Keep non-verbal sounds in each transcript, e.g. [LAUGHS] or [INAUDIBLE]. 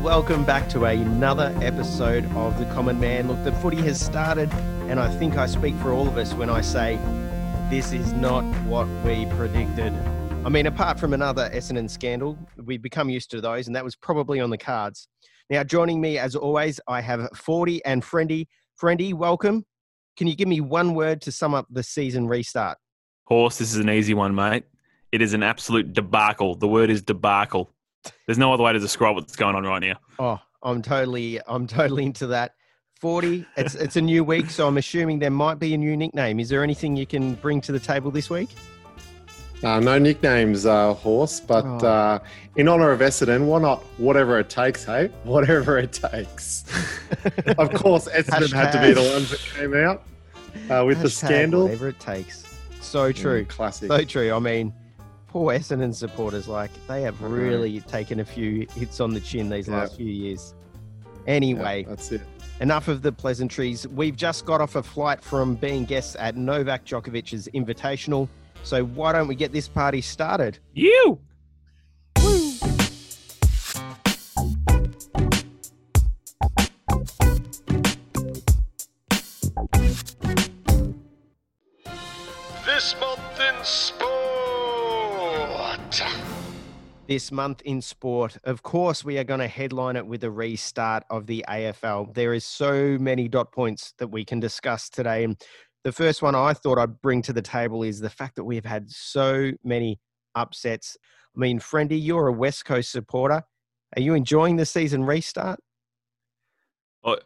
Welcome back to another episode of The Common Man. Look, the footy has started, and I think I speak for all of us when I say this is not what we predicted. I mean, apart from another Essendon scandal, we've become used to those, and that was probably on the cards. Now, joining me as always, I have Foordy and Freindy. Freindy, welcome. Can you give me one word to sum up the season restart? Horse, this is an easy one, mate. It is an absolute debacle. The word is debacle. There's no other way to describe what's going on right now. Oh, I'm totally, I'm totally into that. Foordy. It's it's a new week, so I'm assuming there might be a new nickname. Is there anything you can bring to the table this week? Uh, no nicknames, uh, horse, but Oh. uh, in honour of Essendon, why not whatever it takes, hey? Whatever it takes. [LAUGHS] of course, Essendon had to be the ones that came out uh, with the scandal. Whatever it takes. So true. Mm, classic. So true. I mean, poor Essendon supporters, like they have I know. really taken a few hits on the chin these Yeah. last few years. Yeah, Anyway, that's it. enough of the pleasantries. We've just got off a flight from being guests at Novak Djokovic's Invitational. So why don't we get this party started? You! This month in sport. This month in sport, of course, we are going to headline it with a restart of the AFL. There is so many dot points that we can discuss today. The first one I thought I'd bring to the table is the fact that we have had so many upsets. I mean, Freindy, you're a West Coast supporter. Are you enjoying the season restart? Oh,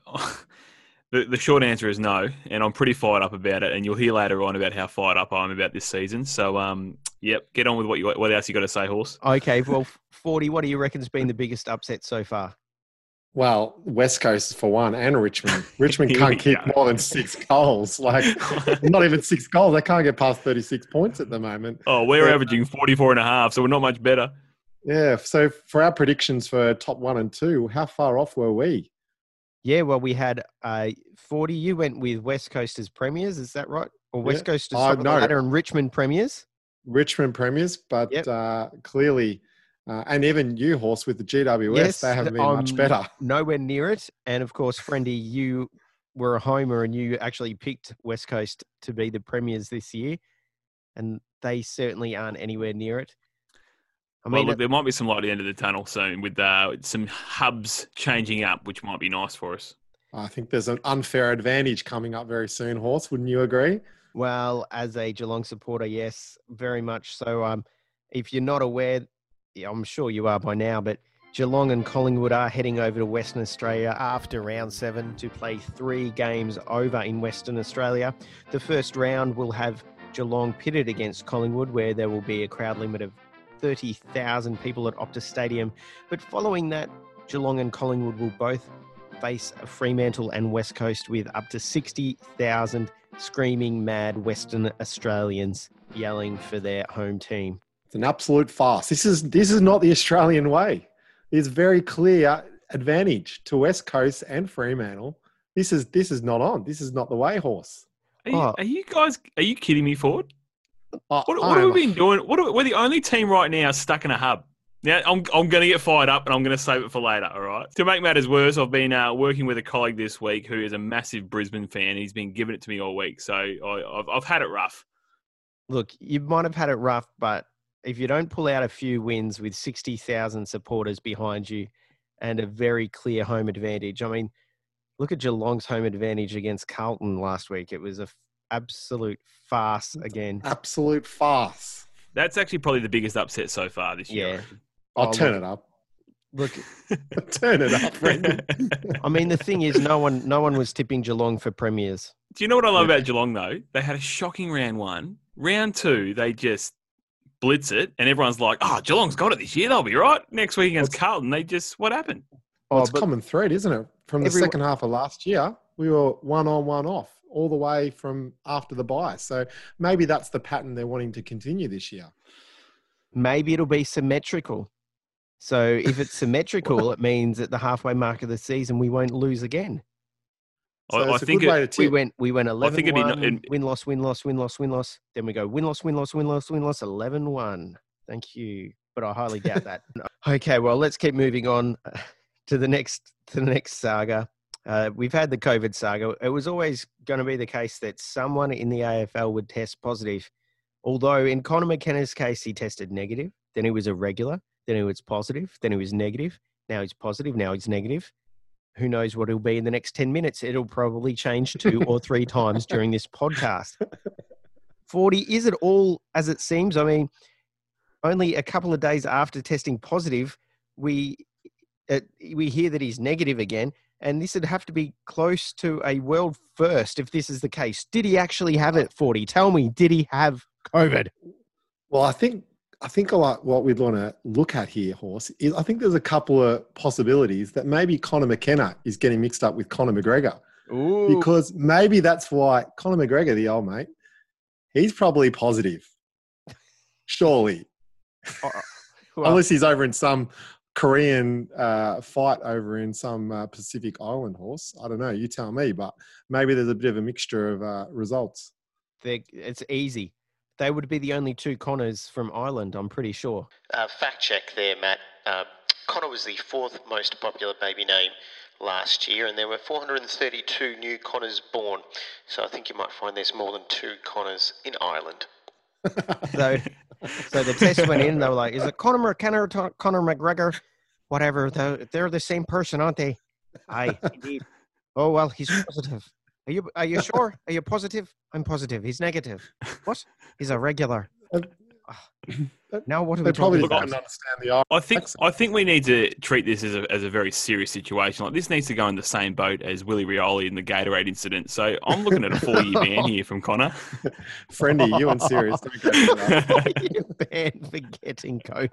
the, the short answer is no, and I'm pretty fired up about it. And you'll hear later on about how fired up I am about this season. So, um, yep, get on with what you what else you got to say, horse. Okay, well, [LAUGHS] Foordy, what do you reckon's been the biggest upset so far? Well, West Coast for one, and Richmond. [LAUGHS] Richmond can't we kick more than six goals. Like, [LAUGHS] not even six goals. They can't get past 36 points at the moment. Oh, we're Yeah. averaging 44 and a half, so we're not much better. Yeah. So, for our predictions for top one and two, how far off were we? Yeah, well, we had uh, Foordy. You went with West Coast as premiers, is that right? Or West Yeah. Coast as the no. ladder and Richmond premiers? Richmond premiers, but Yep. uh, clearly, uh, and even you, horse, with the GWS, Yes, they haven't been um, much better. Nowhere near it. And of course, [LAUGHS] Freindy, you were a homer and you actually picked West Coast to be the premiers this year. And they certainly aren't anywhere near it. I well, look, there might be some light at the end of the tunnel soon with uh, some hubs changing up, which might be nice for us. I think there's an unfair advantage coming up very soon, horse. Wouldn't you agree? Well, as a Geelong supporter, yes, very much so. Um, if you're not aware, I'm sure you are by now, but Geelong and Collingwood are heading over to Western Australia after round seven to play three games over in Western Australia. The first round will have Geelong pitted against Collingwood, where there will be a crowd limit of 30,000 people at Optus Stadium. But following that, Geelong and Collingwood will both face Fremantle and West Coast with up to 60,000 screaming mad Western Australians yelling for their home team. It's an absolute farce. This is this is not the Australian way. There's very clear advantage to West Coast and Fremantle. This is this is not on. This is not the way, horse. Are you, Oh. are you guys? Are you kidding me, Ford? I- What, what have we been doing? What are, we're the only team right now stuck in a hub. Now I'm I'm going to get fired up and I'm going to save it for later. All right. To make matters worse, I've been uh, working with a colleague this week who is a massive Brisbane fan. He's been giving it to me all week, so I, I've I've had it rough. Look, you might have had it rough, but if you don't pull out a few wins with 60,000 supporters behind you and a very clear home advantage, I mean, look at Geelong's home advantage against Carlton last week. It was a absolute farce again. absolute farce. That's actually probably the biggest upset so far this year. Yeah. I'll Oh, turn look. it up. Look, [LAUGHS] turn it up, friend. [LAUGHS] I mean, the thing is, no one, no one was tipping Geelong for premiers. Do you know what I love about Geelong though? They had a shocking round one. Round two, they just blitz it, and everyone's like, "Oh, Geelong's got it this year. They'll be right." Next week against What's- Carlton, they just what happened? Well, Oh, it's but- common thread, isn't it? From the Everyone- second half of last year, we were one on, one off, all the way from after the bye. So maybe that's the pattern they're wanting to continue this year. maybe it'll be symmetrical. So if it's [LAUGHS] symmetrical, it means at the halfway mark of the season we won't lose again. So I, I it's a think good it- way to We went we went 11 think it'd be no- 1, it- win loss win loss win loss win loss. Then we go win loss win loss win loss win loss 11 1. Thank you. But I highly doubt that. [LAUGHS] Okay, well let's keep moving on. [LAUGHS] to the next to the next saga. Uh, we've had the COVID saga. It was always going to be the case that someone in the AFL would test positive. Although in Conor McKenna's case, he tested negative, then he was irregular, then he was positive, then he was negative. Now he's positive, now he's negative. Who knows what he'll be in the next 10 minutes? It'll probably change two [LAUGHS] or three times during this podcast. Foordy, is it all as it seems? I mean, only a couple of days after testing positive, we uh, we hear that he's negative again, and this would have to be close to a world first if this is the case. Did he actually have it? Foordy. Tell me, did he have COVID? Well, I think I think a lot what we'd want to look at here, horse, is I think there's a couple of possibilities that maybe Conor McKenna is getting mixed up with Conor McGregor Ooh. because maybe that's why Conor McGregor, the old mate, he's probably positive. [LAUGHS] Surely, Uh, [LAUGHS] well, unless he's over in some Korean uh, fight over in some uh, Pacific island horse. I don't know. You tell me, but maybe there's a bit of a mixture of uh, results. they- it's easy. They would be the only two Connors from Ireland, I'm pretty sure. Uh, fact check there, Matt. Uh, Connor was the fourth most popular baby name last year, and there were 432 new Connors born. So I think you might find there's more than two Connors in Ireland. [LAUGHS] [LAUGHS] So, [LAUGHS] so the test went in. They were like, "Is it Conor McKenna or To- Conor McGregor? Whatever. They're, they're the same person, aren't they?" Aye, [LAUGHS] indeed. Oh well, he's positive. Are you are you sure? Are you positive? I'm positive. He's negative. What? He's a regular. [LAUGHS] [CLEARS THROAT] Now what are They probably talking didn't about? understand the Irish I think accent. I think we need to treat this as a, as a very serious situation. Like this needs to go in the same boat as Willie Rioli in the Gatorade incident. So I'm looking at a four year ban [LAUGHS] here from Conor. [LAUGHS] Freindy, you and Sirius, don't for you [LAUGHS] banned for getting COVID.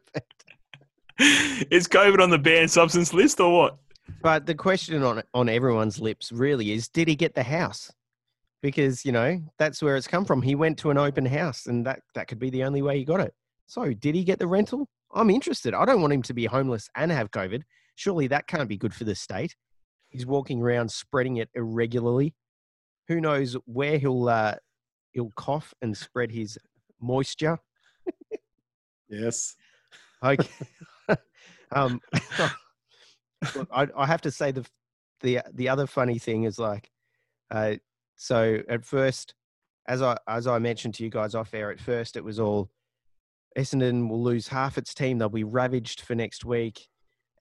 Is COVID on the banned substance list or what? But the question on on everyone's lips really is: Did he get the house? Because you know that's where it's come from. He went to an open house, and that that could be the only way he got it. So, did he get the rental? I'm interested. I don't want him to be homeless and have COVID. Surely that can't be good for the state. He's walking around spreading it irregularly. Who knows where he'll uh, he'll cough and spread his moisture. Yes. Okay. [LAUGHS] [LAUGHS] um, [LAUGHS] look, I, I have to say the the the other funny thing is like, uh, so at first, as I as I mentioned to you guys off air, at first it was all Essendon will lose half its team; they'll be ravaged for next week.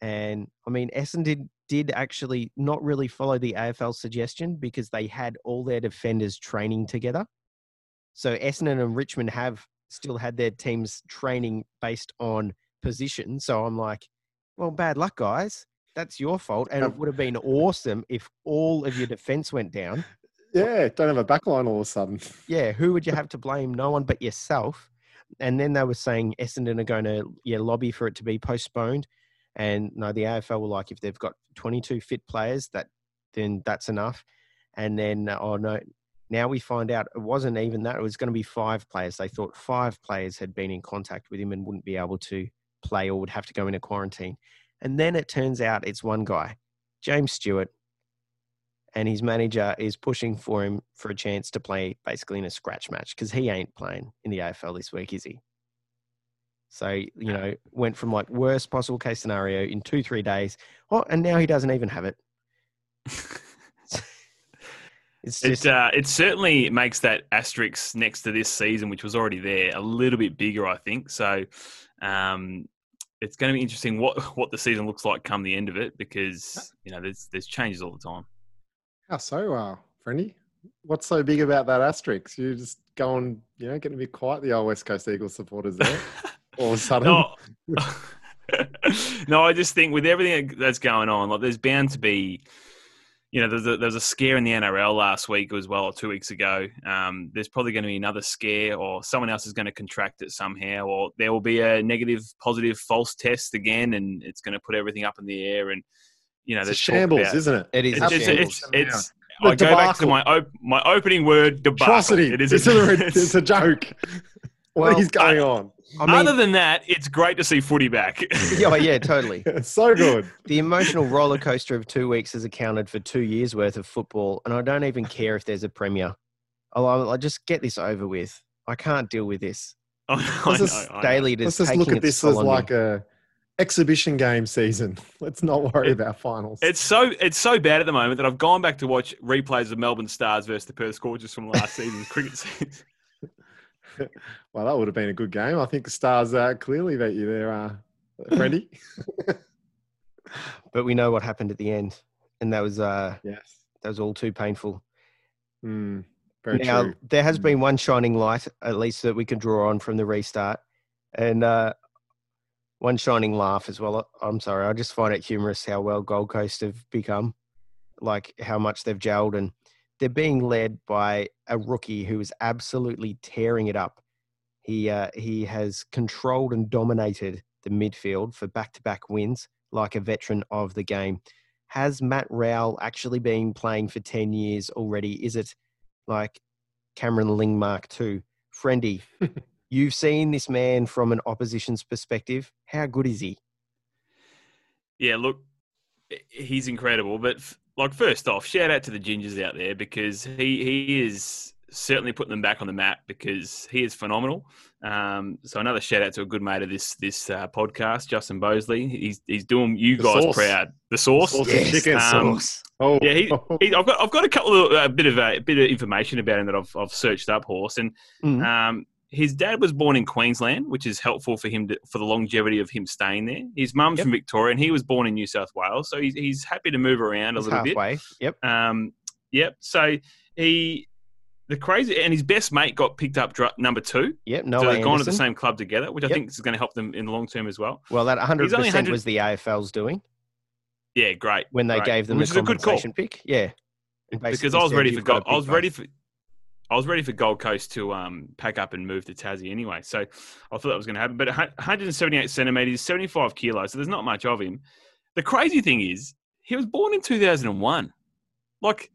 And I mean, Essendon did actually not really follow the AFL suggestion because they had all their defenders training together. So Essendon and Richmond have still had their teams training based on position. So I'm like, well, bad luck, guys. That's your fault. And it would have been awesome if all of your defense went down. Yeah, don't have a backline all of a sudden. Yeah, who would you have to blame? No one but yourself. And then they were saying Essendon are going to yeah lobby for it to be postponed. And no, the AFL were like, if they've got 22 fit players, that then that's enough. And then oh no, now we find out it wasn't even that; it was going to be five players. They thought five players had been in contact with him and wouldn't be able to play or would have to go into quarantine. And then it turns out it's one guy, James Stewart, and his manager is pushing for him for a chance to play basically in a scratch match because he ain't playing in the AFL this week, is he? So, you know, went from like worst possible case scenario in two, three days. Oh, and now he doesn't even have it. [LAUGHS] It's just, It uh, it certainly makes that asterisk next to this season, which was already there, a little bit bigger, I think. So, um, it's going to be interesting what what the season looks like come the end of it, because you know there's there's changes all the time. How so, uh, Freindy? What's so big about that asterisk? You're just going, you know, getting a bit quiet, the old West Coast Eagles supporters there. [LAUGHS] all of a sudden. no, [LAUGHS] no, I just think with everything that's going on, like there's bound to be, you know, there's a, there's a scare in the NRL last week as well, or two weeks ago. Um, there's probably going to be another scare, or someone else is going to contract it somehow, or there will be a negative, positive, false test again, and it's going to put everything up in the air. And you know, it's a shambles, about- isn't it? it is It's a it's, shambles. it's, it's, The I go back to my op- my opening word debacle. Atrocity. It is it's, a, a, it's- [LAUGHS] it's a joke. what Well, is going on? I mean, other than that, it's great to see footy back. yeah, oh, yeah, totally. [LAUGHS] So good. The emotional roller coaster of two weeks has accounted for two years worth of football, and I don't even care if there's a premier. I'll, I'll I'll just get this over with. I can't deal with this. [LAUGHS] I know, I Let's just know, I know. Daily, it is Let's just look at this as on me. like a exhibition game season. [LAUGHS] Let's not worry It- about finals. It's so it's so bad at the moment that I've gone back to watch replays of Melbourne Stars versus the Perth Scorchers from last [LAUGHS] season's cricket season. [LAUGHS] well, that would have been a good game. I think the Stars uh, clearly beat you there, uh, Freddie. But we know what happened at the end, and that was uh, yes. that was all too painful. Mm, very now true. there has Mm. been one shining light, at least that we can draw on from the restart, and uh, one shining laugh as well. I'm sorry, I just find it humorous how well Gold Coast have become, like how much they've gelled, and they're being led by a rookie who is absolutely tearing it up. He uh, he has controlled and dominated the midfield for back-to-back wins, like a veteran of the game. Has Matt Rowell actually been playing for ten years already? Is it like Cameron Ling Mark II. Freindy, [LAUGHS] you've seen this man from an opposition's perspective. How good is he? Yeah, look, he's incredible. But f- like, first off, shout out to the gingers out there because he he is certainly putting them back on the map because he is phenomenal. Um, so another shout out to a good mate of this this uh, podcast, Justin Bosley. He's he's doing you The guys sauce. proud. The sauce. Sauce and chicken. Um, sauce. Oh, Yeah, he, he, I've got I've got a couple of a bit of a bit of information about him that I've I've searched up, horse, and Mhm. um, his dad was born in Queensland, which is helpful for him to, for the longevity of him staying there. His mum's Yep. from Victoria, and he was born in New South Wales, so he's he's happy to move around a He's little bit. halfway. Yep. Um, yep. So he the crazy and his best mate got picked up dr- number two. Yep. so they've gone to the same club together, which I Yep. think is going to help them in the long term as well. Well, that 100% 100 was the AFL's doing Yeah, great. when they great. gave them which the is a good call. compensation pick. Yeah. Because I was ready for a I was ready for I was ready for Gold Coast to um, pack up and move to Tassie anyway. So I thought that was going to happen. But 178 centimeters, 75 kilos. So there's not much of him. The crazy thing is, he was born in 2001. Like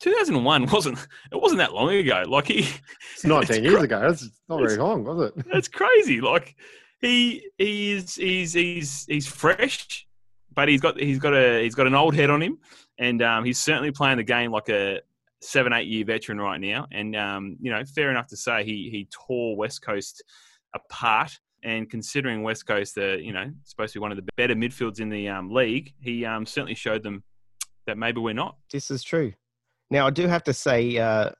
2001 wasn't it wasn't that long ago. Like he [LAUGHS] it's 19 it's years cra- ago. That's not very long, was it? [LAUGHS] That's crazy. Like he he is he's he's he's fresh, but he's got he's got a he's got an old head on him, and um, he's certainly playing the game like a seven eight year veteran right now. And um, you know, fair enough to say he he tore West Coast apart. And considering West Coast, uh, you know, supposed to be one of the better midfields in the um, league, he um, certainly showed them that maybe we're not. This is true. Now, I do have to say uh,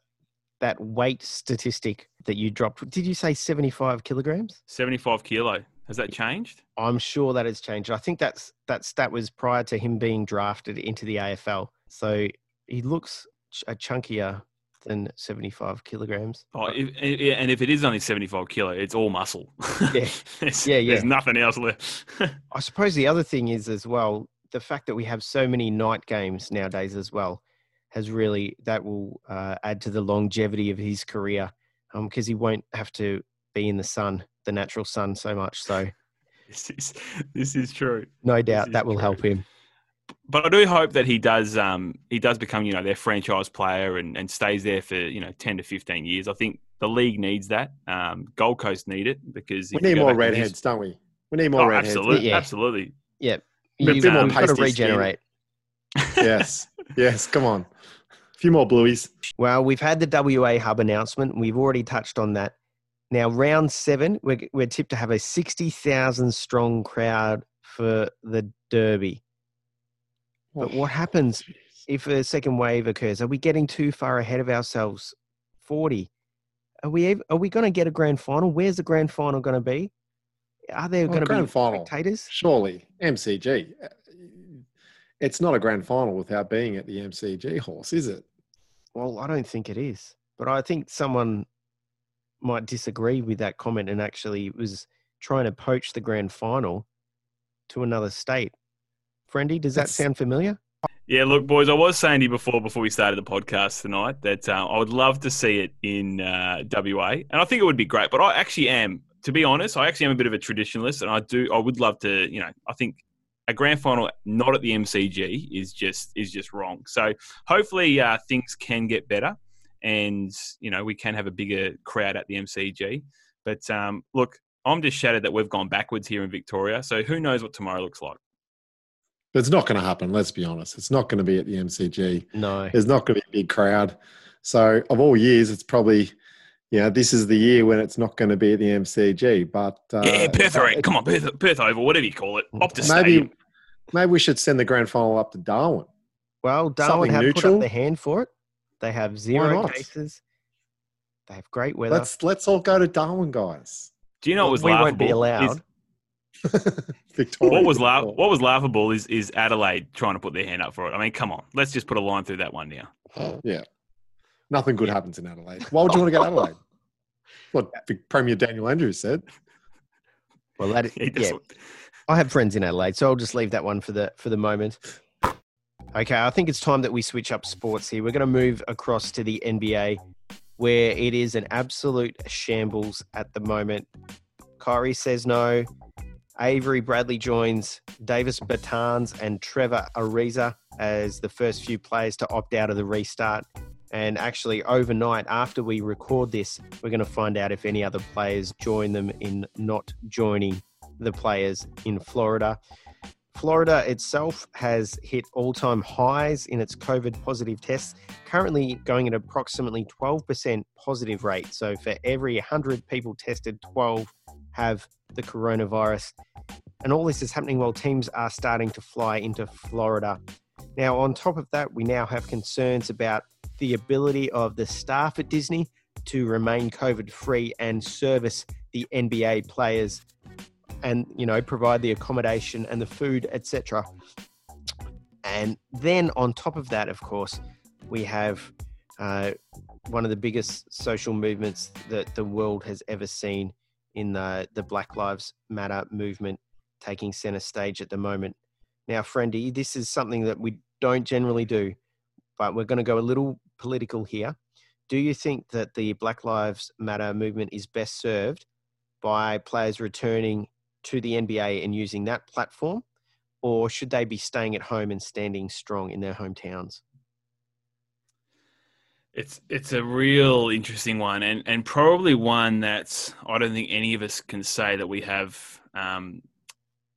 that weight statistic that you dropped. Did you say 75 kilograms? 75 kilo. Has that changed? I'm sure that has changed. I think that's that stat was prior to him being drafted into the AFL. So he looks a chunkier than 75 kilograms. Oh, if, and if it is only 75 kilo, it's all muscle. Yeah. [LAUGHS] there's, Yeah, yeah. There's nothing else left. [LAUGHS] I suppose the other thing is as well the fact that we have so many night games nowadays as well has really that will uh, add to the longevity of his career because he won't have to be in the sun, the natural sun, so much. So [LAUGHS] this, is, this is true. no doubt that will true. help him. But I do hope that he does um, he does become, you know, their franchise player and, and stays there for, you know, 10 to 15 years. I think the league needs that. Um, Gold Coast need it because We need more back to his- redheads, don't we? We need more Oh, redheads. absolutely. Yeah. Absolutely. Yep. Bit- bit You've more um, got to regenerate. [LAUGHS] Yes. yes. Come on. A few more blueies. Well, we've had the WA hub announcement. We've already touched on that. Now, round seven, we're, we're tipped to have a 60,000 strong crowd for the Derby. But what happens if a second wave occurs? Are we getting too far ahead of ourselves? Foordy. Are we, are we going to get a grand final? Where's the grand final going to be? Are there Well, going to be final. spectators? Surely, MCG. Uh, It's not a grand final without being at the MCG horse, is it? Well, I don't think it is. But I think someone might disagree with that comment and actually was trying to poach the grand final to another state. Freindy, does that That's- sound familiar? Yeah, look, boys, I was saying to you before before we started the podcast tonight that uh, I would love to see it in uh, WA, and I think it would be great. But I actually am, to be honest, I actually am a bit of a traditionalist, and I do, I would love to, you know, I think a grand final not at the MCG is just is just wrong. So hopefully uh, things can get better, and you know we can have a bigger crowd at the MCG. But um, look, I'm just shattered that we've gone backwards here in Victoria. So who knows what tomorrow looks like? But it's not going to happen. Let's be honest. It's not going to be at the MCG. No. There's not going to be a big crowd. So, of all years, it's probably yeah, this is the year when it's not going to be at the MCG. But uh, yeah, Perth, so Arena. Come on, Perth, Perth Oval, whatever you call it. Optus maybe Stadium. maybe we should send the grand final up to Darwin. Well, Darwin Something have put up their hand for it. They have zero not? cases. They have great weather. Let's let's all go to Darwin, guys. Do you know what was we laughable? won't be Is- allowed. [LAUGHS] Victoria. what was la- What was laughable is is Adelaide trying to put their hand up for it. I mean, come on, let's just put a line through that one now. Yeah, nothing good happens in Adelaide. Why would you want to go to Adelaide? [LAUGHS] What Vic- Premier Daniel Andrews said. Well, that [LAUGHS] He yeah, I have friends in Adelaide, so I'll just leave that one for the for the moment. Okay, I think it's time that we switch up sports here. We're going to move across to the NBA, where it is an absolute shambles at the moment. Kyrie says no. Avery Bradley joins Davis Bertans and Trevor Ariza as the first few players to opt out of the restart. And actually, overnight, after we record this, we're going to find out if any other players join them in not joining the players in Florida. Florida itself has hit all time highs in its COVID positive tests, currently going at approximately 12% positive rate. So, for every 100 people tested, 12 have the coronavirus. And all this is happening while teams are starting to fly into Florida. Now, on top of that, we now have concerns about the ability of the staff at Disney to remain COVID free and service the NBA players and you know provide the accommodation and the food etc and then on top of that of course we have uh, one of the biggest social movements that the world has ever seen in the, the black lives matter movement taking center stage at the moment now freindy this is something that we don't generally do but we're going to go a little political here do you think that the black lives matter movement is best served by players returning to the NBA and using that platform, or should they be staying at home and standing strong in their hometowns? It's it's a real interesting one, and and probably one that's I don't think any of us can say that we have um,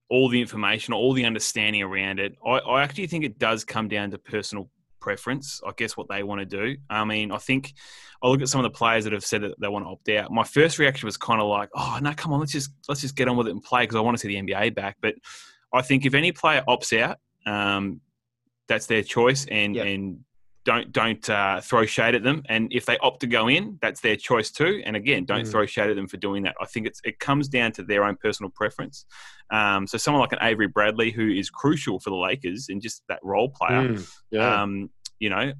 all the information, all the understanding around it. I, I actually think it does come down to personal preference. I guess what they want to do. I mean, I think I look at some of the players that have said that they want to opt out. My first reaction was kind of like, oh no, come on, let's just let's just get on with it and play because I want to see the NBA back. But I think if any player opts out, um, that's their choice, and Yep. and don't don't uh, throw shade at them. And if they opt to go in, that's their choice too. And again, don't Mm. throw shade at them for doing that. I think it's it comes down to their own personal preference. Um, so someone like an Avery Bradley, who is crucial for the Lakers and just that role player, Mm, yeah. um, you know,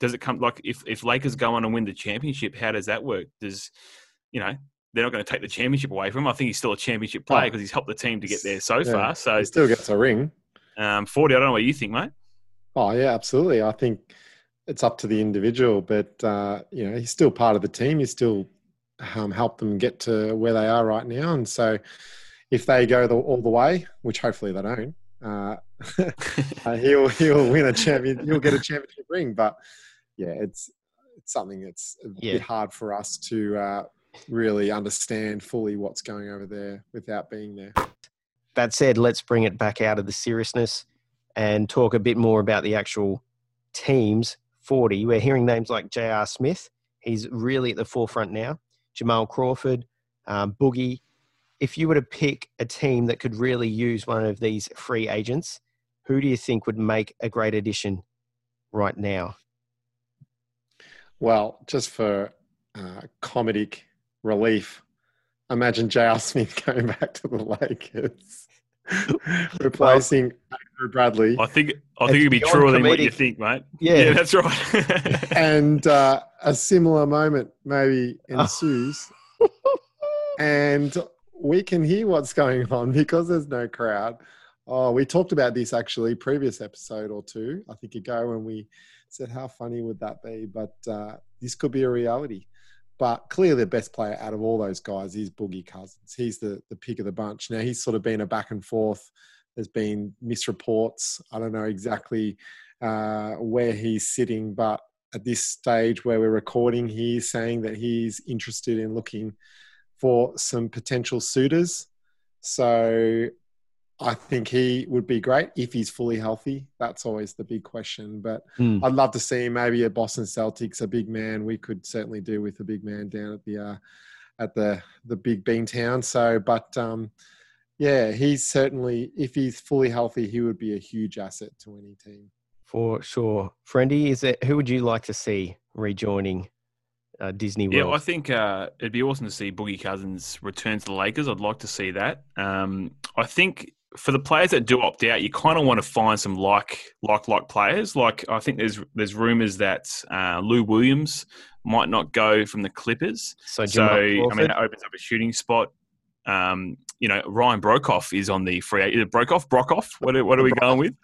does it come like if if Lakers go on and win the championship? How does that work? Does you know? They're not going to take the championship away from him. I think he's still a championship player Oh. because he's helped the team to get there so Yeah. far. So, he still gets a ring. um, forty. I don't know what you think, mate. Oh yeah, absolutely. I think it's up to the individual, but uh, you know he's still part of the team. He's still um, helped them get to where they are right now, and so if they go the, all the way, which hopefully they don't, uh, [LAUGHS] uh, he'll he'll win a champion. He'll get a championship ring. But yeah, it's it's something that's a Yeah. bit hard for us to uh, really understand fully what's going over there without being there. That said, let's bring it back out of the seriousness and talk a bit more about the actual teams. Foordy. We're hearing names like J.R. Smith. He's really at the forefront now. Jamal Crawford, um, Boogie. If you were to pick a team that could really use one of these free agents, who do you think would make a great addition right now? Well, just for uh, comedic relief, imagine J.R. Smith [LAUGHS] going back to the Lakers, [LAUGHS] replacing Andrew Bradley, I think I think it'd be truer than what you think, mate. Yeah. Yeah, that's right. [LAUGHS] [LAUGHS] and uh, a similar moment maybe ensues, and we can hear what's going on because there's no crowd. Oh, we talked about this actually previous episode or two, I think ago, when we said how funny would that be, but uh, this could be a reality. But clearly, the best player out of all those guys is Boogie Cousins. He's the the pick of the bunch. Now he's sort of been a back and forth. There's been misreports. I don't know exactly uh, where he's sitting, but at this stage where we're recording, he's saying that he's interested in looking for some potential suitors. So I think he would be great if he's fully healthy. That's always the big question. But Hmm. I'd love to see him maybe at Boston Celtics, a big man. We could certainly do with a big man down at the uh, at the the big bean town. So, but um, yeah, he's certainly if he's fully healthy, he would be a huge asset to any team. For sure. Freindy, is it who would you like to see rejoining uh, Disney Yeah, World? I think uh, it'd be awesome to see Boogie Cousins return to the Lakers. I'd like to see that. Um, I think for the players that do opt out, you kind of want to find some like like like players. Like I think there's there's rumors that uh, Lou Williams might not go from the Clippers. so, So I mean, Crawford? that opens up a shooting spot. Um, you know, Ryan Broekhoff is on the free. Is it Broekhoff? Broekhoff? What are, what are we going with?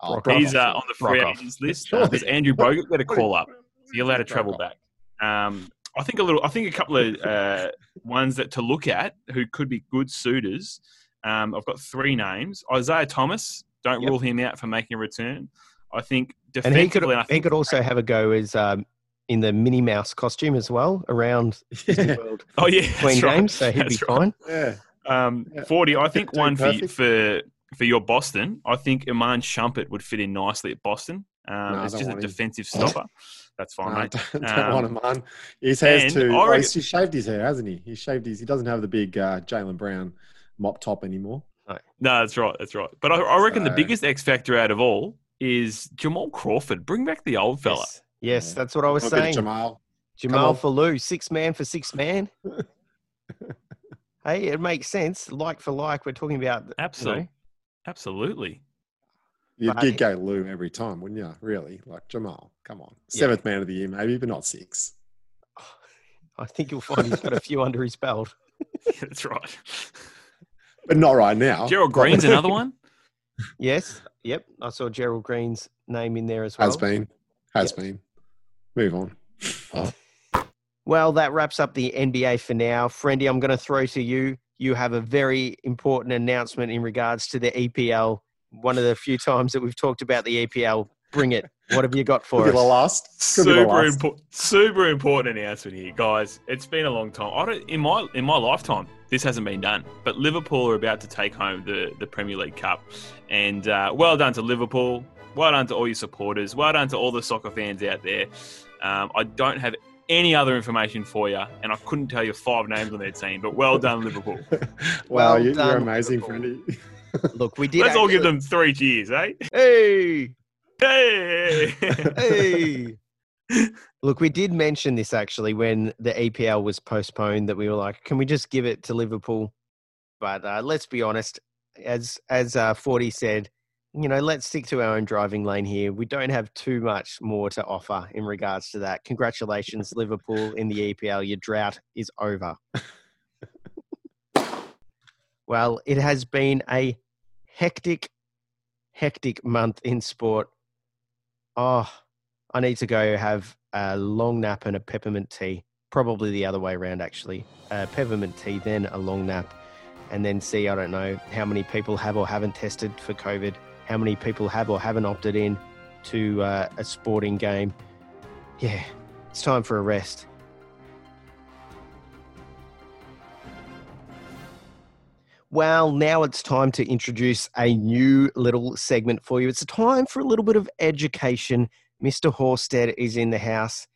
Oh, Brock He's uh, on the free Broekhoff. agents list. Surely. Uh, does Andrew Bogut get a call up? So you're allowed to travel back. Um, I think a little. I think a couple of uh, ones that to look at who could be good suitors. Um, I've got three names. Isaiah Thomas. Don't Yep. rule him out for making a return. I think and he could defensively, I he could also have a go as um, in the Minnie Mouse costume as well around [LAUGHS] Disney Yeah, World Oh yeah, between that's right. games, so he'd be right. fine. yeah. Um, Yeah. Foordy. I think Doing one for, for for your Boston. I think Iman Shumpert would fit in nicely at Boston. Um, No, it's just a want him. defensive [LAUGHS] stopper. That's fine, No, mate. don't, don't Um, want him on. His hair's and too. I oh, he's, he's shaved his hair, hasn't he? He's shaved his. He doesn't have the big uh, Jaylen Brown mop top anymore. No, that's right. That's right. But I, I reckon the biggest X factor out of all is Jamal Crawford. Bring back the old fella. Yes, yes that's what I was A bit saying. Jamal. Jamal for Lou, six man for six man. [LAUGHS] hey, it makes sense. Like for like, we're talking about. you know, Absolutely. Absolutely. You'd But- you'd go Lou every time, wouldn't you? Really? Like Jamal. Come on. Yeah. Seventh man of the year, maybe, but not six. [LAUGHS] I think you'll find he's got a few under his belt. [LAUGHS] that's right. But not right now. Gerald Green's another one. [LAUGHS] Yes. Yep. I saw Gerald Green's name in there as well. Has been. Has been. Move on. [LAUGHS] Well, that wraps up the NBA for now. Freindy, I'm going to throw to you. You have a very important announcement in regards to the EPL. One of the few times that we've talked about the EPL. Bring it. What have you got for Could be the last. Could be the super last. important, super important announcement here, guys. It's been a long time. I don't in my in my lifetime this hasn't been done. But Liverpool are about to take home the the Premier League Cup, and uh, well done to Liverpool. Well done to all your supporters. Well done to all the soccer fans out there. Um, I don't have any other information for you, and I couldn't tell you five names on their team. But well done, Liverpool. [LAUGHS] wow, Well you, you're amazing, Liverpool. Freddie. [LAUGHS] Look, we did. Let's all give them three cheers, eh? Hey, Hey! hey. [LAUGHS] Look, we did mention this actually when the EPL was postponed that we were like, can we just give it to Liverpool? But uh, let's be honest, as as uh, Foordy said, you know, let's stick to our own driving lane here. We don't have too much more to offer in regards to that. Congratulations, Liverpool, in the EPL. Your drought is over. [LAUGHS] well, it has been a hectic, hectic month in sport. Oh, I need to go have a long nap and a peppermint tea. Probably the other way around, actually. A peppermint tea, then a long nap, and then see, I don't know, how many people have or haven't tested for COVID, how many people have or haven't opted in to uh, a sporting game. Yeah, it's time for a rest. Well, now it's time to introduce a new little segment for you. It's a time for a little bit of education. Mr. Horsted is in the house,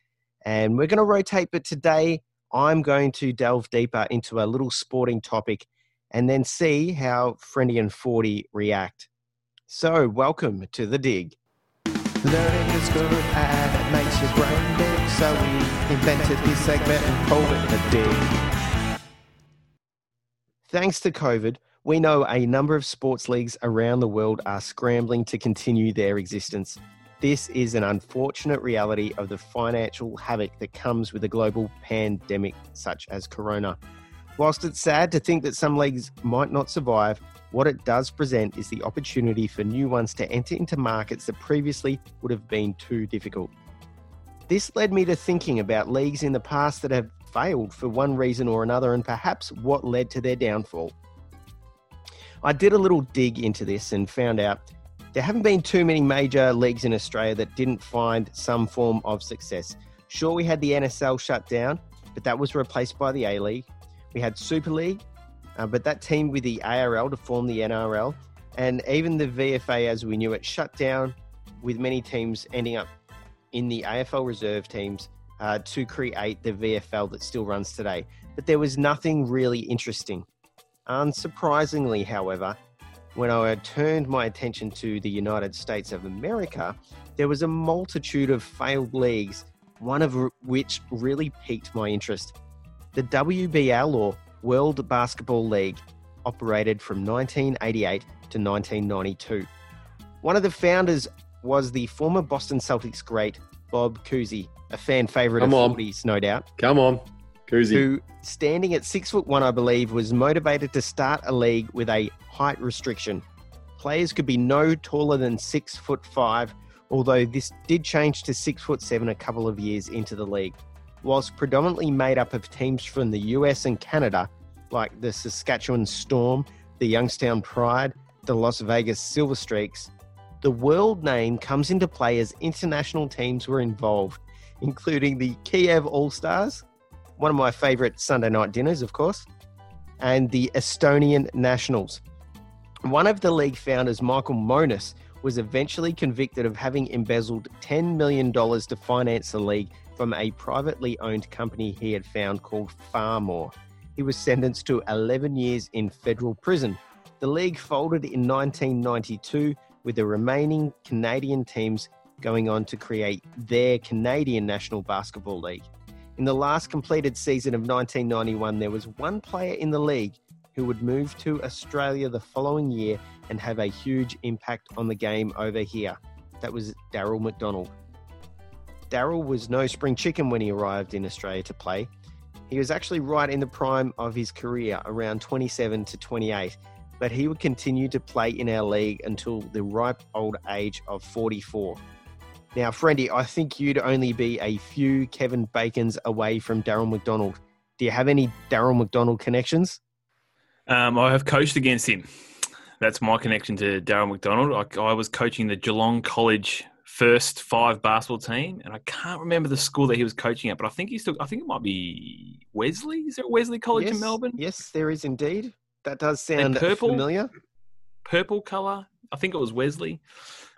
and we're going to rotate, but today I'm going to delve deeper into a little sporting topic and then see how Freindy and Foordy react. So, welcome to the dig. Learning is good and it makes your brain so we invented this segment and called it the dig. Thanks to COVID, we know a number of sports leagues around the world are scrambling to continue their existence. This is an unfortunate reality of the financial havoc that comes with a global pandemic such as Corona. Whilst it's sad to think that some leagues might not survive, what it does present is the opportunity for new ones to enter into markets that previously would have been too difficult. This led me to thinking about leagues in the past that have failed for one reason or another and perhaps what led to their downfall. I did a little dig into this and found out there haven't been too many major leagues in Australia that didn't find some form of success. Sure, we had the NSL shut down, but that was replaced by the A League. We had Super League, uh, but that teamed with the ARL to form the NRL. And even the VFA, as we knew it, shut down, with many teams ending up in the AFL reserve teams uh, to create the VFL that still runs today. But there was nothing really interesting. Unsurprisingly, however, when I turned my attention to the United States of America, there was a multitude of failed leagues, one of which really piqued my interest. The WBL, or World Basketball League, operated from 1988 to 1992. One of the founders was the former Boston Celtics great Bob Cousy, a fan favourite Come of on. 40s, no doubt Come on, Cousy. who, standing at six foot one, I believe, was motivated to start a league with a height restriction. Players could be no taller than six foot five, although this did change to six foot seven a couple of years into the league. Whilst predominantly made up of teams from the US and Canada, like the Saskatchewan Storm, the Youngstown Pride, the Las Vegas Silver Streaks, the world name comes into play as international teams were involved, including the Kiev All Stars, one of my favorite Sunday night dinners, of course, and the Estonian Nationals. One of the league founders, Michael Monus, was eventually convicted of having embezzled $10 million to finance the league from a privately owned company he had found called Phar-Mor. He was sentenced to 11 years in federal prison. The league folded in 1992, with the remaining Canadian teams going on to create their Canadian National Basketball League. In the last completed season of 1991, there was one player in the league who would move to Australia the following year and have a huge impact on the game over here. That was Darryl McDonald. Darryl was no spring chicken when he arrived in Australia to play. He was actually right in the prime of his career, around 27 to 28, but he would continue to play in our league until the ripe old age of 44. Now, Freindy, I think you'd only be a few Kevin Bacons away from Darryl McDonald. Do you have any Darryl McDonald connections? Um, I have coached against him. That's my connection to Darryl McDonald. I, I was coaching the Geelong College first five basketball team, and I can't remember the school that he was coaching at, but I think he's still. I think it might be Wesley. Is there a Wesley College yes, in Melbourne? Yes, there is indeed. That does sound purple? familiar. Purple color. I think it was Wesley.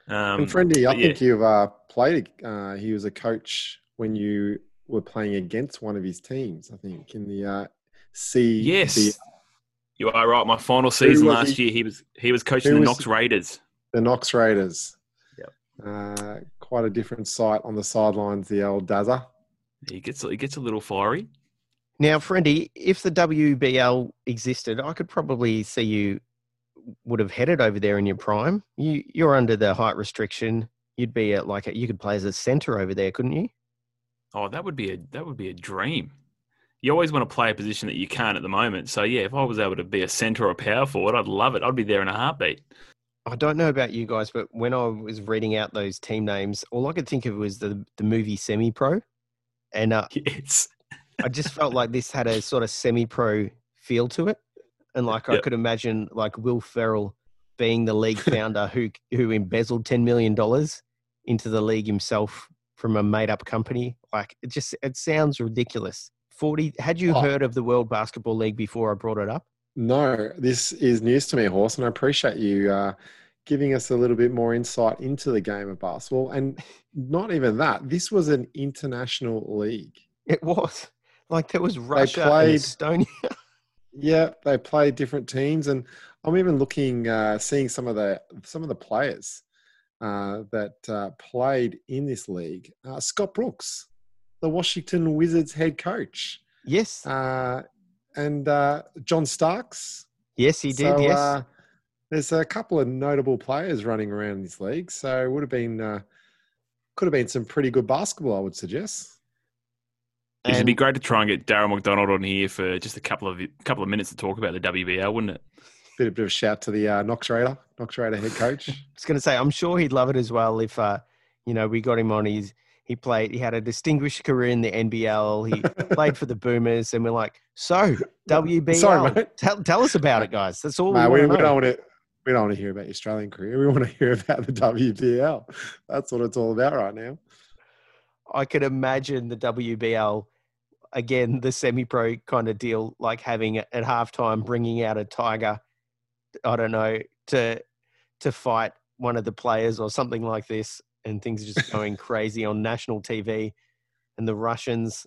Um, and Freindy, I but think you've uh, played. Uh, he was a coach when you were playing against one of his teams. I think in the uh, C. Yes, the, you are right. My final season last he? year, he was he was coaching Who the was- Knox Raiders. the Knox Raiders. Yep. Uh, quite a different sight on the sidelines. The old Dazza. He gets he gets a little fiery. Now, Freindy, if the WBL existed, I could probably see you would have headed over there in your prime. You you're under the height restriction. You'd be at like a, you could play as a center over there, couldn't you? Oh, that would be a that would be a dream. You always want to play a position that you can't at the moment. So yeah, if I was able to be a centre or a power forward, I'd love it. I'd be there in a heartbeat. I don't know about you guys, but when I was reading out those team names, all I could think of was the the movie Semi Pro, and uh, [LAUGHS] It's I just felt like this had a sort of semi pro feel to it. And like I could imagine like Will Ferrell being the league [LAUGHS] founder who who embezzled ten million dollars into the league himself from a made up company. Like it just it sounds ridiculous. Foordy had you Oh. heard of the World Basketball League before I brought it up? No, this is news to me, Horse, and I appreciate you uh, giving us a little bit more insight into the game of basketball. And [LAUGHS] not even that, this was an international league. It was. Like there was Russia played- and Estonia. [LAUGHS] Yeah, they play different teams, and I'm even looking, uh, seeing some of the some of the players uh, that uh, played in this league. Uh, Scott Brooks, the Washington Wizards head coach, yes. uh, and uh, John Starks. yes, he did, So, yes. there's a couple of notable players running around this league, so it would have been uh, could have been some pretty good basketball, I would suggest. It'd be great to try and get Darryl McDonald on here for just a couple of couple of minutes to talk about the WBL, wouldn't it? Bit, bit of a shout to the uh, Knox Raider, Knox Raider head coach. [LAUGHS] I was going to say, I'm sure he'd love it as well if, uh, you know, we got him on. His he played. He had a distinguished career in the NBL. He [LAUGHS] played for the Boomers, and we're like, so WBL. Sorry, mate. Tell, tell us about it, guys. That's all No, we, we, we don't want to. We don't want to hear about your Australian career. We want to hear about the WBL. That's what it's all about right now. I could imagine the WBL again, the semi-pro kind of deal, like having at halftime bringing out a tiger. I don't know to to fight one of the players or something like this, and things are just going crazy on national TV, and the Russians.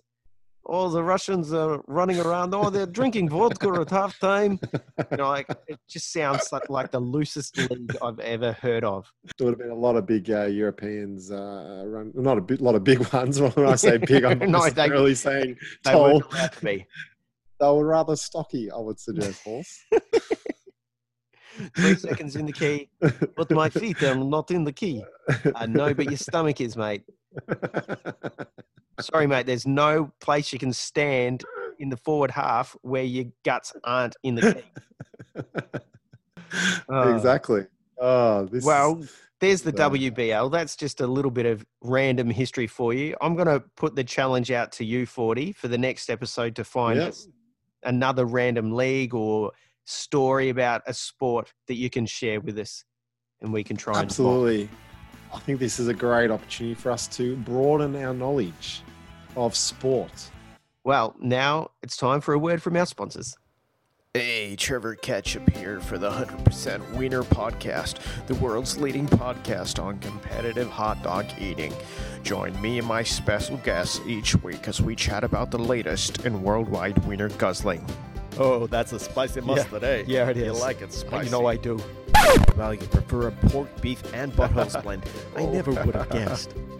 Oh, the Russians are running around. Oh, they're drinking vodka at halftime. You know, like it just sounds like, like the loosest league I've ever heard of. There would have been a lot of big uh, Europeans uh, run, not a bit, lot of big [LAUGHS] ones. When I say big, I'm not [LAUGHS] No, they- necessarily saying They tall. weren't allowed to be. [LAUGHS] They were rather stocky, I would suggest, horse. Three seconds in the key, but my feet are not in the key. I know, but your stomach is, mate. Sorry, mate. There's no place you can stand in the forward half where your guts aren't in the key. [LAUGHS] Oh. exactly. Oh, this Well, there's the bad. WBL. That's just a little bit of random history for you. I'm going to put the challenge out to you, Foordy, for the next episode to find Yep. another random league or story about a sport that you can share with us and we can try and. Absolutely. I think this is a great opportunity for us to broaden our knowledge of sport. Well, now it's time for a word from our sponsors. Hey, Trevor Ketchup here for the 100% Wiener Podcast, the world's leading podcast on competitive hot dog eating. Join me and my special guests each week as we chat about the latest in worldwide wiener guzzling. Oh, that's a spicy mustard, eh? Yeah, it You like it spicy. You know I do. Well, you prefer a pork, beef, and buttholes [LAUGHS] blend. I never would have guessed. [LAUGHS]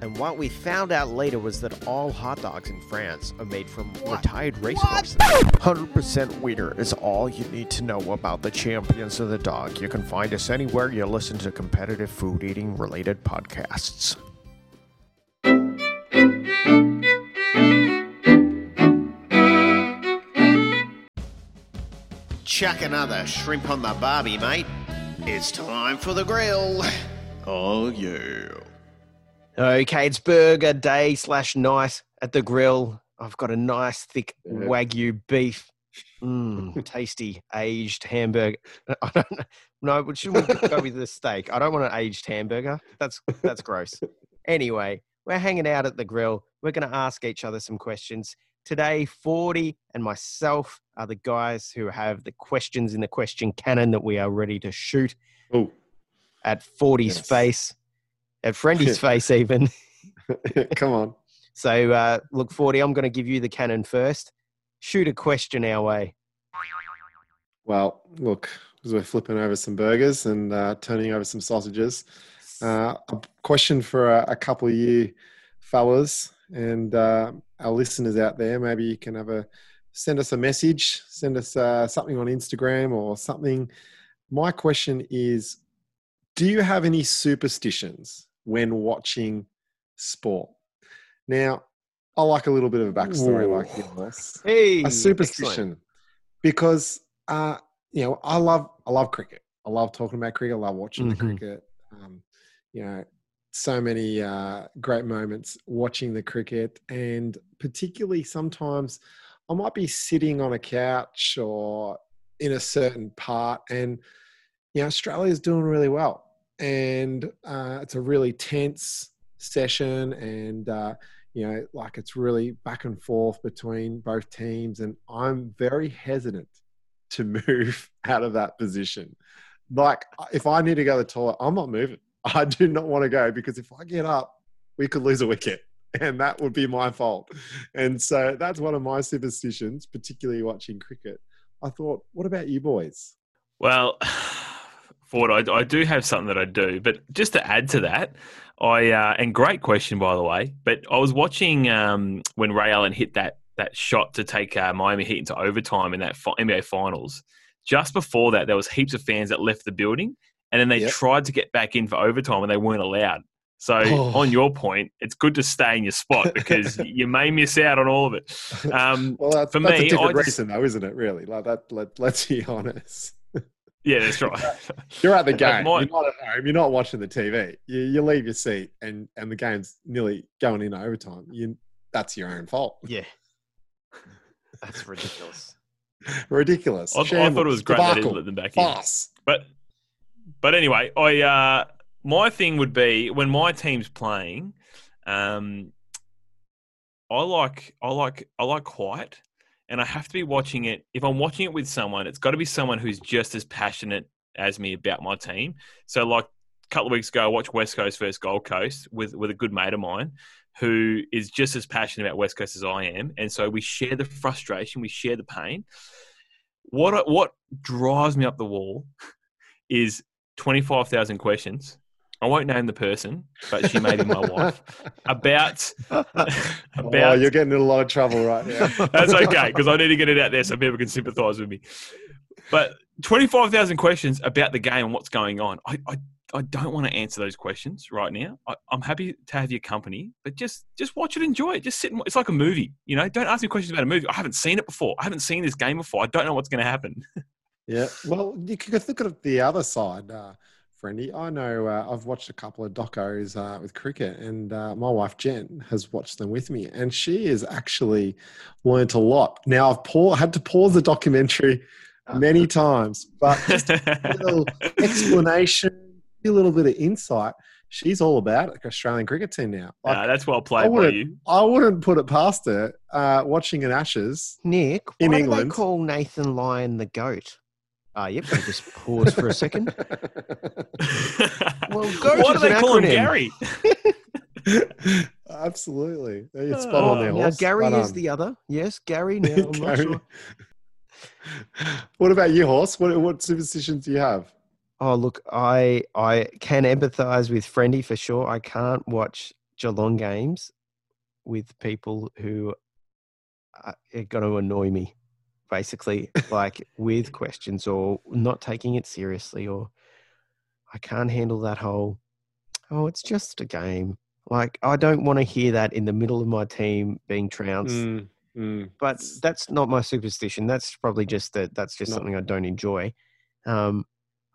And what we found out later was that all hot dogs in France are made from retired racehorses. 100% Wiener is all you need to know about the champions of the dog. You can find us anywhere you listen to competitive food eating related podcasts. Chuck another shrimp on the barbie, mate. It's time for the grill. Oh, yeah. Okay, it's burger day slash night at the grill. I've got a nice thick Yeah. wagyu beef, [LAUGHS] mm, tasty aged hamburger. [LAUGHS] I don't know. No, we go with the steak? I don't want an aged hamburger. That's that's gross. Anyway, we're hanging out at the grill. We're going to ask each other some questions. Today, Foordy and myself are the guys who have the questions in the question cannon that we are ready to shoot Oh, at Foordy's Yes. face, at Freindy's [LAUGHS] face, even. [LAUGHS] [LAUGHS] come on. So, uh, look, Foordy, I'm going to give you the cannon first. Shoot a question our way. Well, look, as we're flipping over some burgers and uh, turning over some sausages, uh, a question for a, a couple of you fellas and uh, our listeners out there. Maybe you can have a send us a message, send us uh, something on Instagram or something. My question is Do you have any superstitions when watching sport? Now, I like a little bit of a backstory, Ooh. like yours Hey, a superstition. because uh you know i love i love cricket. I love talking about cricket. I love watching the Mhm. cricket. Um you know so many uh great moments watching the cricket. And particularly sometimes i might be sitting on a couch or in a certain part and you know australia's doing really well and uh it's a really tense session and uh you know, like it's really back and forth between both teams, and I'm very hesitant to [LAUGHS] move out of that position. Like, if I need to go to the toilet, I'm not moving. I do not want to go because if I get up, we could lose a wicket, [LAUGHS] and that would be my fault. And so that's one of my superstitions, particularly watching cricket. I thought, what about you boys? Well, [SIGHS] Ford, I, I do have something that I do, but just to add to that, I uh, and great question by the way. But I was watching um, when Ray Allen hit that that shot to take uh, Miami Heat into overtime in that fi- NBA Finals. Just before that, there was heaps of fans that left the building, and then they Yep. tried to get back in for overtime, and they weren't allowed. So, Oh. on your point, it's good to stay in your spot [LAUGHS] because you may miss out on all of it. [LAUGHS] Um, Well, that's, for that's me, a different I just- reason, though, isn't it? Really, like that. Let, let's be [LAUGHS] honest. Yeah, that's right. You're at [LAUGHS] the game. my- You're not at home. You're not watching the TV. You, you leave your seat, and and the game's nearly going in overtime. You that's your own fault. Yeah. That's ridiculous. [LAUGHS] Ridiculous. I, I thought it was great they didn't let them back in. farce. But but anyway, I uh, my thing would be when my team's playing, um, I like I like I like quiet, and I have to be watching it. If I'm watching it with someone, it's got to be someone who's just as passionate as me about my team. So, like a couple of weeks ago, I watched West Coast versus Gold Coast with with a good mate of mine who is just as passionate about West Coast as I am, and so we share the frustration, we share the pain. What what drives me up the wall [LAUGHS] is twenty five thousand questions. I won't name the person, but she may be my [LAUGHS] wife. About [LAUGHS] oh, about you're getting in a lot of trouble right now. [LAUGHS] that's okay because I need to get it out there so people can sympathise with me. But twenty five thousand questions about the game and what's going on. I, I I don't want to answer those questions right now. I, I'm happy to have your company, but just just watch it, enjoy it. Just sit. And, it's like a movie, you know. Don't ask me questions about a movie. I haven't seen it before. I haven't seen this game before. I don't know what's going to happen. Yeah. Well, you could look at the other side, uh, Freindy. I know uh, I've watched a couple of docos uh, with cricket, and uh, my wife Jen has watched them with me, and she has actually learnt a lot. Now I've pa- had to pause the documentary many times, but [LAUGHS] just a little explanation, a little bit of insight. She's all about it, Australian cricket team now. Like, Nah, that's well I played by you. I wouldn't put it past her. Uh, watching an Ashes, Nick, In why do England. they call Nathan Lyon the goat? Ah, yep. I just pause for a second. Well, goat Why do they an call him. Gary? [LAUGHS] Absolutely, you're spot on there. Now Horse. Gary Well is done. the other. Yes, Gary. [LAUGHS] Now I'm not Gary. sure. [LAUGHS] what about you, horse? What what superstitions do you have? Oh, look, I I can empathise with Freindy for sure. I can't watch Geelong games with people who are going to annoy me, basically, [LAUGHS] like with questions or not taking it seriously, or I can't handle that whole. Oh, it's just a game. Like I don't want to hear that in the middle of my team being trounced. Mm, mm. but that's not my superstition. That's probably just that. That's just No. something I don't enjoy. Um,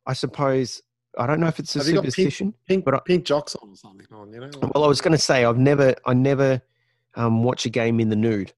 I suppose I don't know if it's a got pink- superstition. Pink, But I- pink jocks on or something on, you know? Well, I was going to say I've never, I never um, watch a game in the nude,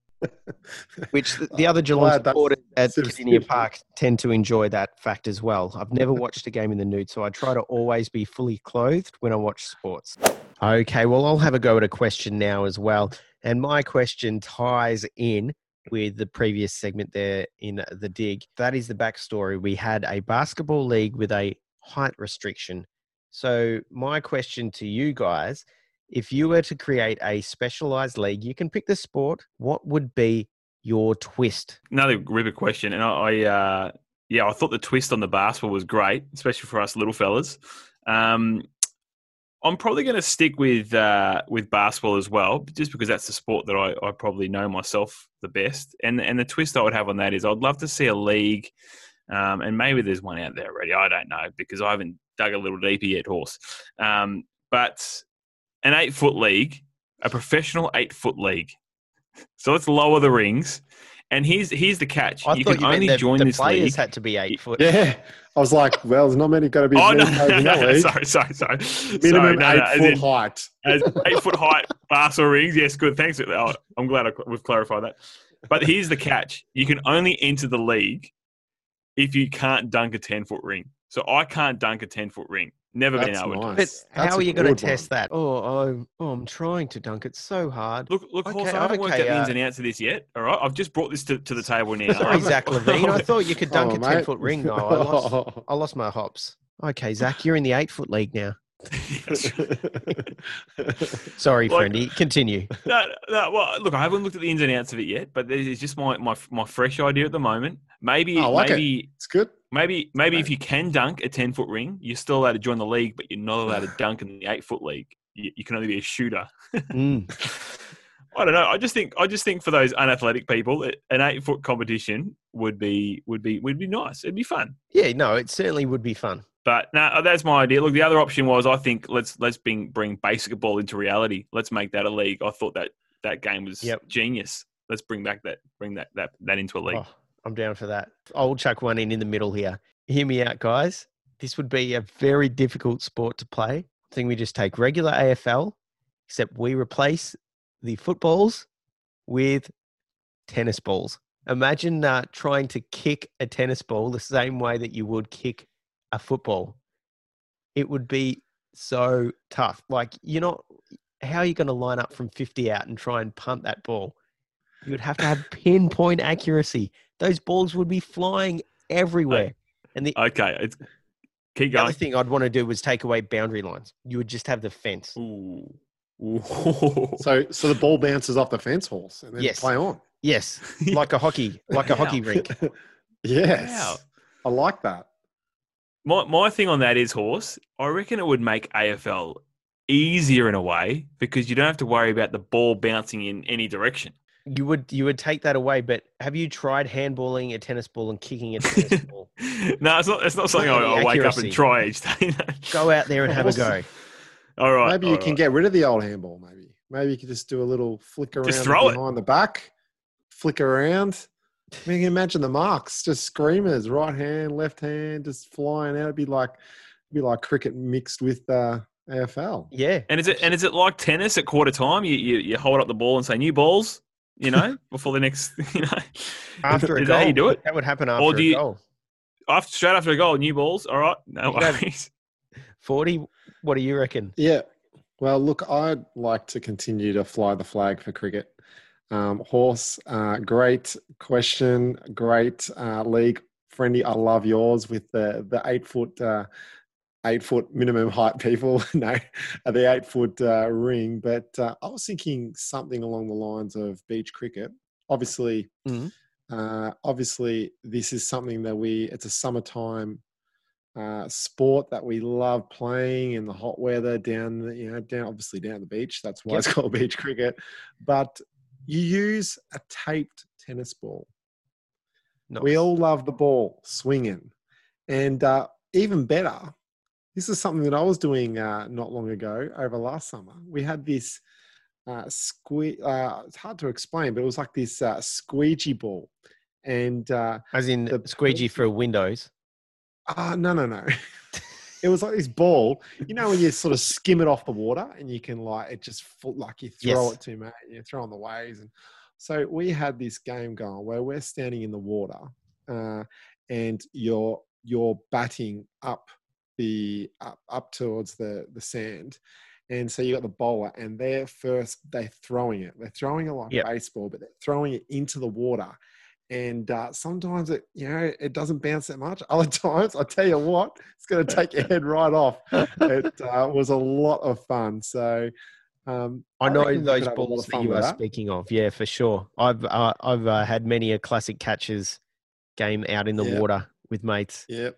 which the, the uh, other Geelong supporters at. Kardinia Park tend to enjoy that fact as well. I've never [LAUGHS] watched a game in the nude, so I try to always be fully clothed when I watch sports. Okay, well, I'll have a go at a question now as well. And my question ties in with the previous segment there in the dig. That is the backstory. We had a basketball league with a height restriction. So, my question to you guys if you were to create a specialized league, you can pick the sport. What would be your twist? Another ripper question, and I, I uh, yeah, I thought the twist on the basketball was great, especially for us little fellas. Um, I'm probably going to stick with uh, with basketball as well, just because that's the sport that I, I probably know myself the best. And and the twist I would have on that is I'd love to see a league, um, and maybe there's one out there already. I don't know because I haven't dug a little deeper yet, horse. Um, but an eight foot league, a professional eight foot league. So let's lower the rings. And here's here's the catch: I you can you meant only the, join the this players league. had to be eight foot. Yeah. I was like, well, there's not many going to be Oh no, many players in that [LAUGHS] league. sorry, sorry, sorry. Minimum sorry, no, eight, no, foot in- height. as eight foot height Barca rings. Yes, good. Thanks. Oh, I'm glad I, we've clarified that. But here's the catch: you can only enter the league if you can't dunk a ten foot ring. So I can't dunk a ten foot ring. Never been That's able to. nice. But That's how are you going to good one. test that? Oh, I'm, oh, I'm trying to dunk it so hard. Look, look, Okay, Horse, I haven't worked out okay, the ins uh, and outs of this yet. All right, I've just brought this to, to the table now. Sorry, Zach LaVine. I thought you could dunk Oh, a mate. 10 foot ring. No, I lost, [LAUGHS] I lost my hops. Okay, Zach, you're in the eight foot league now. [LAUGHS] Sorry, Like- freindy. Continue. [LAUGHS] no, no, well, look, I haven't looked at the ins and outs of it yet, but this is just my, my, my fresh idea at the moment. Maybe, I like it. maybe, it's good. Maybe, maybe if you can dunk a ten foot ring, you're still allowed to join the league, but you're not allowed to dunk in the eight foot league. You, you can only be a shooter. Mm. [LAUGHS] I don't know. I just think, I just think for those unathletic people, an eight foot competition would be, would be, would be nice. It'd be fun. Yeah, no, it certainly would be fun. But no, that's my idea. Look, the other option was I think let's let's bring bring basketball into reality. Let's make that a league. I thought that that game was Yep. genius. Let's bring back that bring that that that into a league. Oh, I'm down for that. I'll chuck one in in the middle here. Hear me out, guys. This would be a very difficult sport to play. I think we just take regular AFL, except we replace the footballs with tennis balls. Imagine uh, trying to kick a tennis ball the same way that you would kick a football. It would be so tough. Like, you're not, how are you going to line up from 50 out and try and punt that ball? You would have to have pinpoint accuracy. Those balls would be flying everywhere. And the Okay, it's Keep The other thing I'd want to do was take away boundary lines. You would just have the fence. Ooh. Ooh. So, so the ball bounces off the fence horse and then Yes. play on. Yes, [LAUGHS] like a hockey, like a hockey rink. [LAUGHS] yes, Wow. I like that. My my thing on that is horse. I reckon it would make AFL easier in a way because you don't have to worry about the ball bouncing in any direction. You would you would take that away. But have you tried handballing a tennis ball and kicking a tennis [LAUGHS] ball? no, it's not. It's not something I, The I wake up and try each day. [LAUGHS] Go out there and have a go. [LAUGHS] all right. maybe you all can get rid of the old handball. Maybe, maybe you could just do a little flick around Just throw it. behind the back, flick around. I mean, you can imagine the marks, just screamers, right hand, left hand, just flying out. It'd be like, it'd be like cricket mixed with uh, AFL. Yeah, And is it and is it like tennis at quarter time? You you, you hold up the ball and say new balls, you know, before the next, [LAUGHS] you know, after a is goal, how you do it? That would happen after Or do a you- goal. After straight after a goal, new balls. All right, no worries. [LAUGHS] Foordy. What do you reckon? Yeah. Well, look, I'd like to continue to fly the flag for cricket. Um, Horse, uh, great question, great uh, league, friendly. I love yours with the the eight foot uh, eight foot minimum height people. [LAUGHS] no, uh, the eight foot uh, ring. But uh, I was thinking something along the lines of beach cricket. Obviously, Mhm. uh, obviously, this is something that we. It's a summertime uh, sport that we love playing in the hot weather down, the, you know, down obviously down the beach. That's why it's [LAUGHS] called beach cricket. But you use a taped tennis ball. We all love the ball swinging, and uh, even better, this is something that I was doing uh, not long ago over last summer. We had this uh, sque- uh, It's hard to explain, but it was like this uh, squeegee ball, and uh, As in the squeegee for Windows. Ah, no, no, no. [LAUGHS] it was like this ball. You know when you sort of skim it off the water and you can like it just full, like you throw Yes. it to mate, you throw on the waves, and so we had this game going where we're standing in the water, uh, and you're you're batting up the up, up towards the the sand. And so you got the bowler, and they're first they're throwing it. They're throwing it like Yep. baseball, but they're throwing it into the water and uh, sometimes it you know it doesn't bounce that much [LAUGHS] other times i tell you what it's going to take your head right off it [LAUGHS] uh, was a lot of fun so um, I know those could have a lot balls that you are that. speaking of. Yeah, for sure. I've uh, I've uh, had many a classic catches game out in the Yeah. water with mates. yeah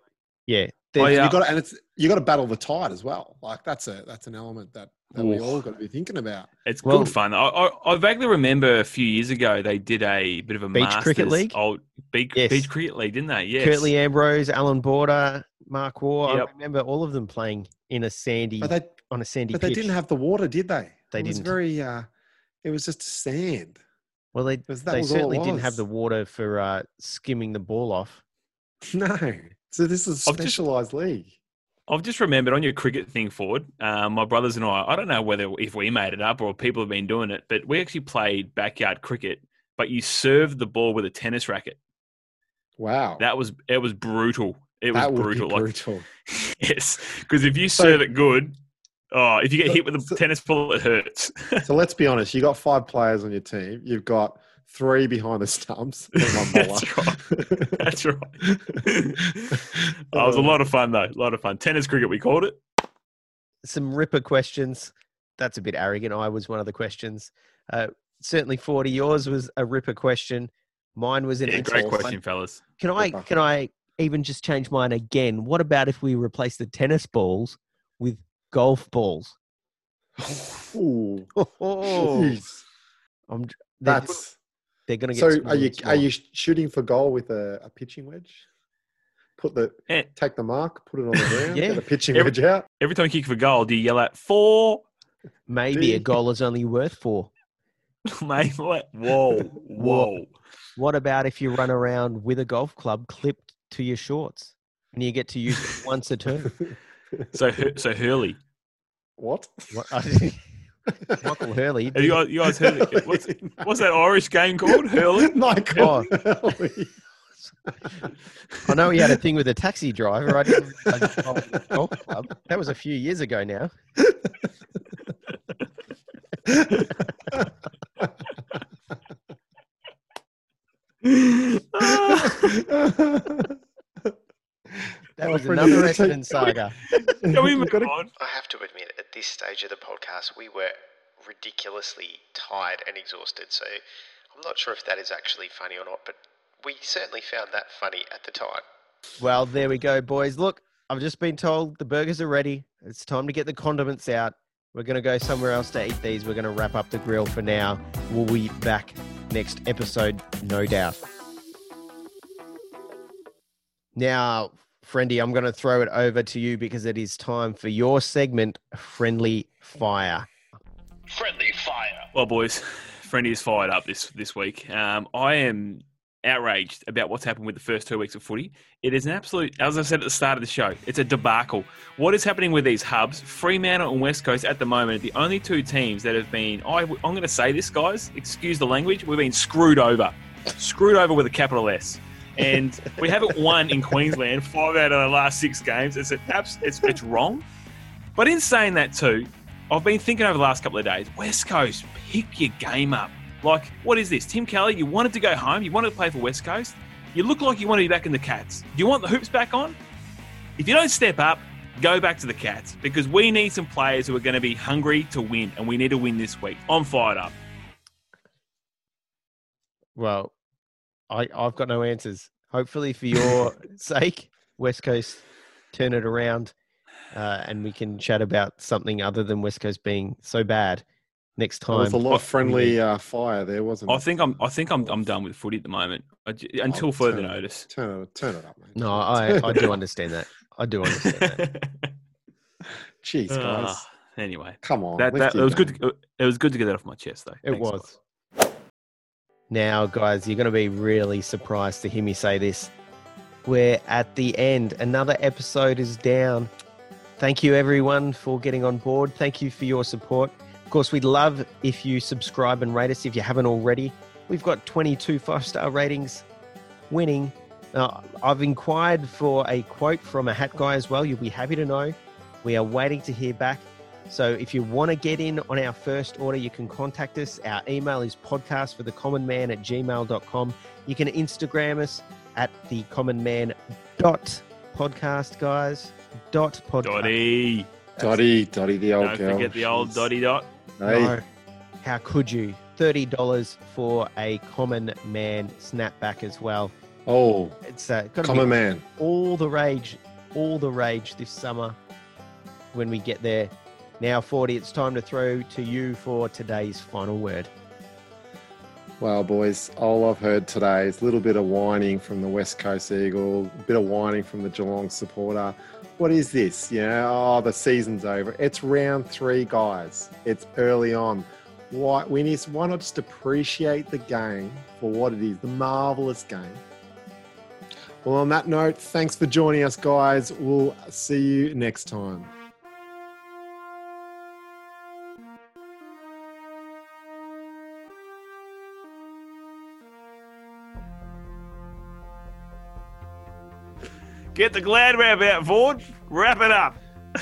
Yeah, Oh, yeah. you got to, and it's you got to battle the tide as well like that's a that's an element that, that we all got to be thinking about It's Well- good fun. I, I, I vaguely remember a few years ago they did a bit of a Beach Cricket League? Old beach, Yes. beach cricket league, didn't they? Yes. Curtly Ambrose, Allan Border, Mark Waugh. Yep. I remember all of them playing in a sandy but they on a sandy but they didn't have the water did they They it was didn't. very uh it was just sand well, they they was all it certainly didn't have the water for uh, skimming the ball off. [LAUGHS] no so this is a just- specialized league I've just remembered on your cricket thing, Ford. Um, my brothers and I. I don't know whether if we made it up or people have been doing it, but we actually played backyard cricket. But you served the ball with a tennis racket. wow That was it was brutal. It was brutal. be Like brutal [LAUGHS] yes, because if you So- serve it good, oh, if you get So- hit with a so- tennis ball, it hurts. So let's be [LAUGHS] honest. You got five players on your team. You've got three behind the stumps. and one That's bowler. That's right. [LAUGHS] that was a lot of fun though. A lot of fun. Tennis cricket, we called it. Some ripper questions. That's a bit arrogant. I was one of the questions. Uh, certainly, Foordy. Yours was a ripper question. Mine was an Yeah, excellent great one. question, fellas. Can I can I even just change mine again? What about if we replace the tennis balls with golf balls? Ooh, [LAUGHS] Oh, jeez. I'm, that's they're going to get. so. Are you and are you shooting for goal with a, a pitching wedge? Put the Eh. take the mark, put it on the ground, [LAUGHS] Yeah. get a pitching Every- wedge out. Every time you kick for goal, do you yell out four? Maybe a goal is only worth four. [LAUGHS] Mate, what? Whoa, [LAUGHS] whoa. What about if you run around with a golf club clipped to your shorts and you get to use it once a turn? So, so Hurley. what? What- [LAUGHS] Michael Hurley. Have you guys, you guys heard it? [LAUGHS] What's, what's that Irish game called? Hurley? [LAUGHS] Michael Oh. Hurley. I know he had a thing with a taxi driver. I didn't was a golf club. That was a few years ago now. Oh, That was Another you take- Essendon saga. [LAUGHS] Can we move on? I have to admit, at this stage of the podcast, we were ridiculously tired and exhausted. So I'm not sure if that is actually funny or not, but we certainly found that funny at the time. Well, there we go, boys. Look, I've just been told the burgers are ready. It's time to get the condiments out. We're going to go somewhere else to eat these. We're going to wrap up the grill for now. We'll be back next episode, no doubt. Now, Freindy, I'm going to throw it over to you because it is time for your segment, Freindly Fire. Friendly fire. Well, boys, Freindy is fired up this this week. Um, I am outraged about what's happened with the first two weeks of footy. It is an absolute, as I said at the start of the show, it's a debacle. What is happening with these hubs? Fremantle and West Coast at the moment are the only two teams that have been. I, I'm going to say this, guys. Excuse the language. We've been screwed over, screwed over with a capital S. And we haven't won in Queensland five out of the uh, last six games. It's, abs- it's, it's wrong. But in saying that too, I've been thinking over the last couple of days, West Coast, pick your game up. Like, what is this? Tim Kelly, you wanted to go home, you wanted to play for West Coast, you look like you want to be back in the Cats. Do you want the hoops back on? If you don't step up, go back to the Cats because we need some players who are going to be hungry to win, and we need to win this week. I'm fired up. Well, I, I've got no answers. Hopefully, for your [LAUGHS] sake, West Coast turn it around uh, and we can chat about something other than West Coast being so bad next There was time. a lot of friendly uh, fire there, wasn't I it? think I'm. I think I'm. I'm done with footy at the moment I j- until Oh, further turn notice. Turn it, turn it up, mate. No, I, I do [LAUGHS] understand that. I do understand that. [LAUGHS] Jeez, guys. Ah, anyway, Come on. that, that it your was good. To, it was good to get that off my chest, though. It Thanks, was. Now, guys, you're going to be really surprised to hear me say this. We're at the end. Another episode is down. Thank you, everyone, for getting on board. Thank you for your support. Of course, we'd love if you subscribe and rate us if you haven't already. We've got 22 five star ratings winning. Now, I've inquired for a quote from a hat guy as well. You'll be happy to know. We are waiting to hear back. So if you want to get in on our first order, you can contact us. Our email is podcast for the common man at gmail.com. You can Instagram us at the common man dot podcast, guys. Dot podcast. Dotty. Dotty, Dotty, the old Don't girl. forget the old Jeez. Dotty Dot. Hey, No. How could you? $30 for a common man snapback as well. oh, It's uh, common be man. all the rage, all the rage this summer when we get there. Now, Foordy, it's time to throw to you for today's final word. Well, boys, all I've heard today is a little bit of whining from the West Coast Eagle, a bit of whining from the Geelong supporter. What is this? You know, oh, the season's over. It's round three, guys. It's early on. Why we need? Why not just appreciate the game for what it is, the marvelous game? Well, on that note, thanks for joining us, guys. We'll see you next time. Get the glad wrap out, Ford. Wrap it up. [LAUGHS]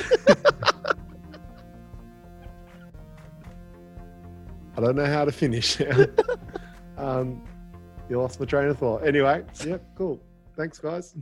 I don't know how to finish now. [LAUGHS] um, you lost my train of thought. Anyway, yep, cool. Thanks, guys.